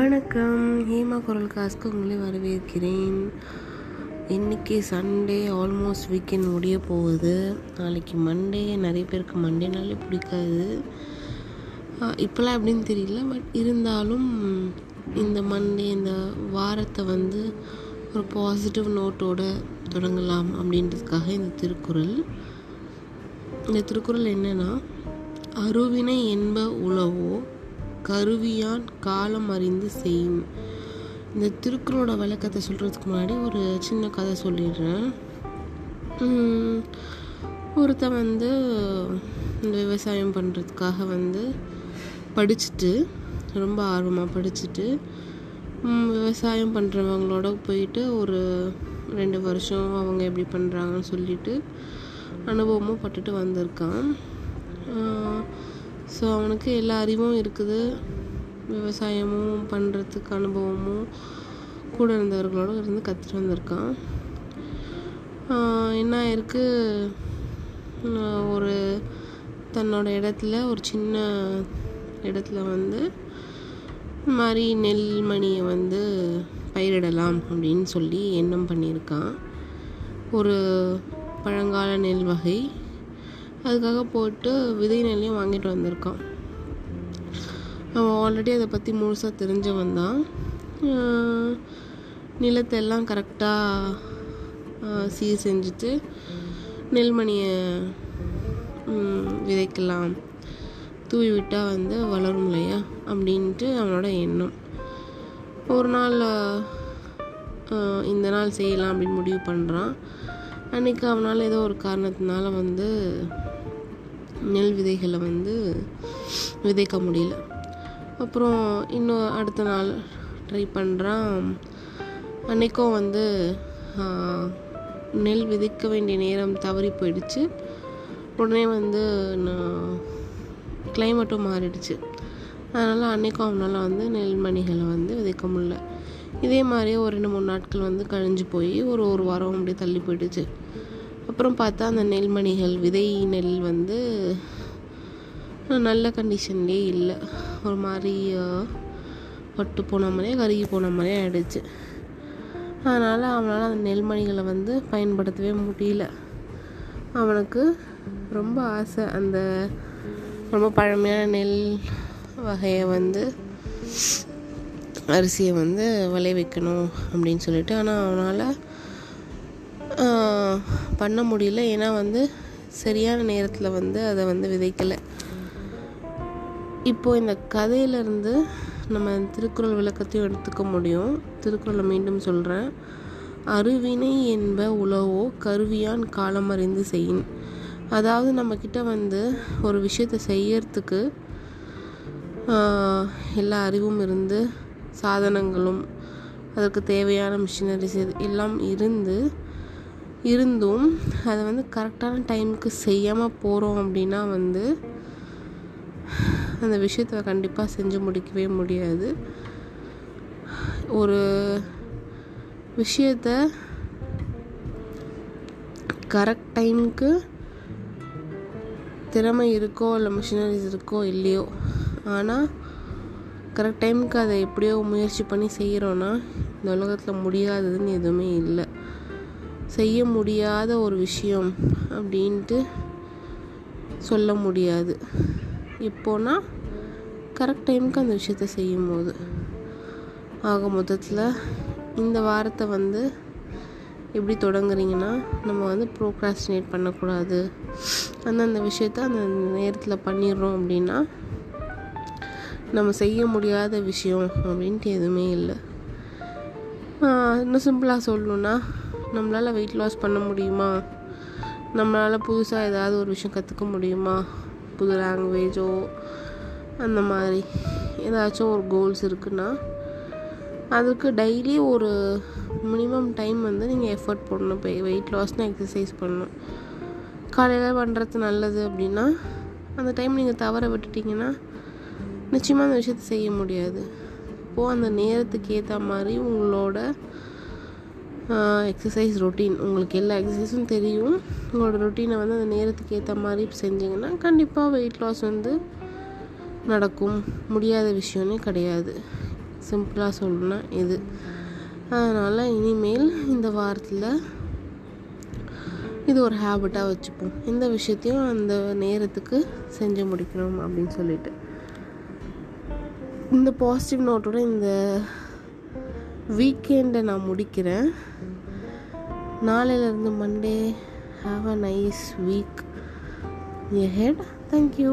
வணக்கம். ஹேமா குரல் காஸ்க்கு உங்களை வரவேற்கிறேன். இன்றைக்கி சண்டே ஆல்மோஸ்ட் வீக்கெண்ட் முடிய போகுது. நாளைக்கு மண்டே நிறைய பேருக்கு மண்டேனாலே பிடிக்காது. இப்போலாம் எப்படின்னு தெரியல பட் இருந்தாலும் இந்த மண்டே இந்த வாரத்தை வந்து ஒரு பாசிட்டிவ் நோட்டோட தொடங்கலாம் அப்படின்றதுக்காக இந்த திருக்குறள். இந்த திருக்குறள் என்னன்னா அருவினை என்ப உளவோ கருவியான் காலம் அறிந்து செய்யும். இந்த திருக்குறளோட விளக்கத்தை சொல்கிறதுக்கு முன்னாடி ஒரு சின்ன கதை சொல்லிடுறேன். ஒருத்தன் வந்து இந்த விவசாயம் பண்ணுறதுக்காக வந்து படிச்சுட்டு ரொம்ப ஆர்வமாக படிச்சுட்டு விவசாயம் பண்ணுறவங்களோட போயிட்டு ஒரு ரெண்டு வருஷம் அவங்க எப்படி பண்ணுறாங்கன்னு சொல்லிட்டு அனுபவமும் பட்டுட்டு வந்திருக்கான். ஸோ அவனுக்கு எல்லா அறிவும் இருக்குது. விவசாயமும் பண்ணுறதுக்கு அனுபவமும் கூட இருந்தவர்களோட இருந்து கற்றுட்டு வந்திருக்கான். என்ன ஆயிருக்கு? ஒரு தன்னோட இடத்துல ஒரு சின்ன இடத்துல வந்து இந்த மாதிரி நெல்மணியை வந்து பயிரிடலாம் அப்படின்னு சொல்லி எண்ணம் பண்ணியிருக்கான். ஒரு பழங்கால நெல் வகை. அதுக்காக போட்டு விதை நெல்லையும் வாங்கிட்டு வந்திருக்கான் அவன் ஆல்ரெடி அதை பற்றி முழுசாக தெரிஞ்சவன் தான் நிலத்தெல்லாம் கரெக்டாக சீர் செஞ்சுட்டு நெல்மணியை விதைக்கலாம். தூவி விட்டால் வந்து வளரும் இல்லையா? அப்படின்ட்டு அவனோட எண்ணம். ஒரு நாள் இந்த நாள் செய்யலாம் அப்படின்னு முடிவு பண்ணுறான் அன்றைக்கி அவனால் ஏதோ ஒரு காரணத்தினால வந்து நெல் விதைகளை வந்து விதைக்க முடியல. அப்புறம் இன்னும் அடுத்த நாள் ட்ரை பண்ணுறான் அன்றைக்கும் வந்து நெல் விதைக்க வேண்டிய நேரம் தவறி போயிடுச்சு. உடனே வந்து கிளைமேட்டும் மாறிடுச்சு. அதனால் அன்றைக்கும் அவனால் வந்து நெல்மணிகளை வந்து விதைக்க முடியல. இதே மாதிரியே ஒரு ரெண்டு மூணு நாட்கள் வந்து கழிஞ்சு போய் ஒரு ஒரு வாரம் அப்படியே தள்ளி போயிடுச்சு. அப்புறம் பார்த்தா அந்த நெல்மணிகள் விதை நெல் வந்து நல்ல கண்டிஷன்லேயே இல்லை. ஒரு மாதிரி பட்டு போன மாதிரியே கருகி போன மாதிரியே ஆயிடுச்சு. அதனால் அவனால் அந்த நெல்மணிகளை வந்து பயன்படுத்தவே முடியல. அவனுக்கு ரொம்ப ஆசை அந்த ரொம்ப பழமையான நெல் வகையை வந்து அரிசியை வந்து விளைவிக்கணும் அப்படின்னு சொல்லிட்டு. ஆனால் அவனால் பண்ண முடியல. ஏன்னா வந்து சரியான நேரத்தில் வந்து அதை வந்து விதைக்கலை. இப்போ இந்த கதையிலேருந்து நம்ம திருக்குறள் விளக்கத்தையும் எடுத்துக்க முடியும். திருக்குறளை மீண்டும் சொல்கிறேன் அருவினை என்ப உலவோ கருவியான் காலம் அறிந்து செய்யின். அதாவது நம்மக்கிட்ட வந்து ஒரு விஷயத்தை செய்யறதுக்கு எல்லா அறிவும் இருந்து சாதனங்களும் அதற்கு தேவையான மிஷினரிஸ் இது எல்லாம் இருந்து இருந்தும் அதை வந்து கரெக்டான டைமுக்கு செய்யாமல் போகிறோம் அப்படின்னா வந்து அந்த விஷயத்தை கண்டிப்பாக செஞ்சு முடிக்கவே முடியாது. ஒரு விஷயத்த கரெக்ட் டைமுக்கு திறமை இருக்கோ இல்லை மிஷினரிஸ் இருக்கோ இல்லையோ ஆனால் கரெக்ட் டைமுக்கு அதை எப்படியோ முயற்சி பண்ணி செய்கிறோன்னா இந்த உலகத்தில் முடியாததுன்னு எதுவுமே இல்லை. செய்ய முடியாத ஒரு விஷயம் அப்படின்ட்டு சொல்ல முடியாது. இப்போனா கரெக்ட் டைமுக்கு அந்த விஷயத்த செய்யும் போது ஆக மொத்தத்தில் இந்த வாரத்தை வந்து எப்படி தொடங்குறீங்கன்னா நம்ம வந்து ப்ரோக்ராஸ்டினேட் பண்ணக்கூடாது. அந்தந்த விஷயத்த அந்த நேரத்தில் பண்ணிடுறோம் அப்படின்னா நம்ம செய்ய முடியாத விஷயம் அப்படின்ட்டு எதுவுமே இல்லை. இன்னும் சிம்பிளாக சொல்லணுன்னா நம்மளால் வெயிட் லாஸ் பண்ண முடியுமா? நம்மளால் புதுசாக ஏதாவது ஒரு விஷயம் கற்றுக்க முடியுமா? புது லாங்குவேஜோ அந்த மாதிரி. ஏதாச்சும் ஒரு கோல்ஸ் இருக்குன்னா அதுக்கு டெய்லி ஒரு மினிமம் டைம் வந்து நீங்கள் எஃபர்ட் போடணும் இப்போ வெயிட் லாஸ்னால் எக்ஸசைஸ் பண்ணணும். காலையில் பண்ணுறது நல்லது அப்படின்னா அந்த டைம் நீங்கள் தவற விட்டுட்டிங்கன்னா நிச்சயமாக அந்த விஷயத்தை செய்ய முடியாது. இப்போது அந்த நேரத்துக்கு ஏற்ற மாதிரி உங்களோட எக்ஸசைஸ் ரொட்டீன் உங்களுக்கு எல்லா எக்ஸசைஸும் தெரியும். உங்களோட ரொட்டீனை வந்து அந்த நேரத்துக்கு ஏற்ற மாதிரி செஞ்சீங்கன்னா கண்டிப்பாக வெயிட் லாஸ் வந்து நடக்கும். முடியாத விஷயமே கிடையாது. சிம்பிளாக சொல்லணும்னா இது. அதனால் இனிமேல் இந்த வாரத்தில் இது ஒரு ஹேபிட்டாக வச்சுப்போம். இந்த விஷயத்தையும் அந்த நேரத்துக்கு செஞ்சு முடிக்கணும் அப்படின்னு சொல்லிட்டு. இந்த பாசிட்டிவ் நோட்டோட இந்த வீக்கெண்டை நான் முடிக்கிறேன். நாளையிலேருந்து Monday have a nice week ahead thank you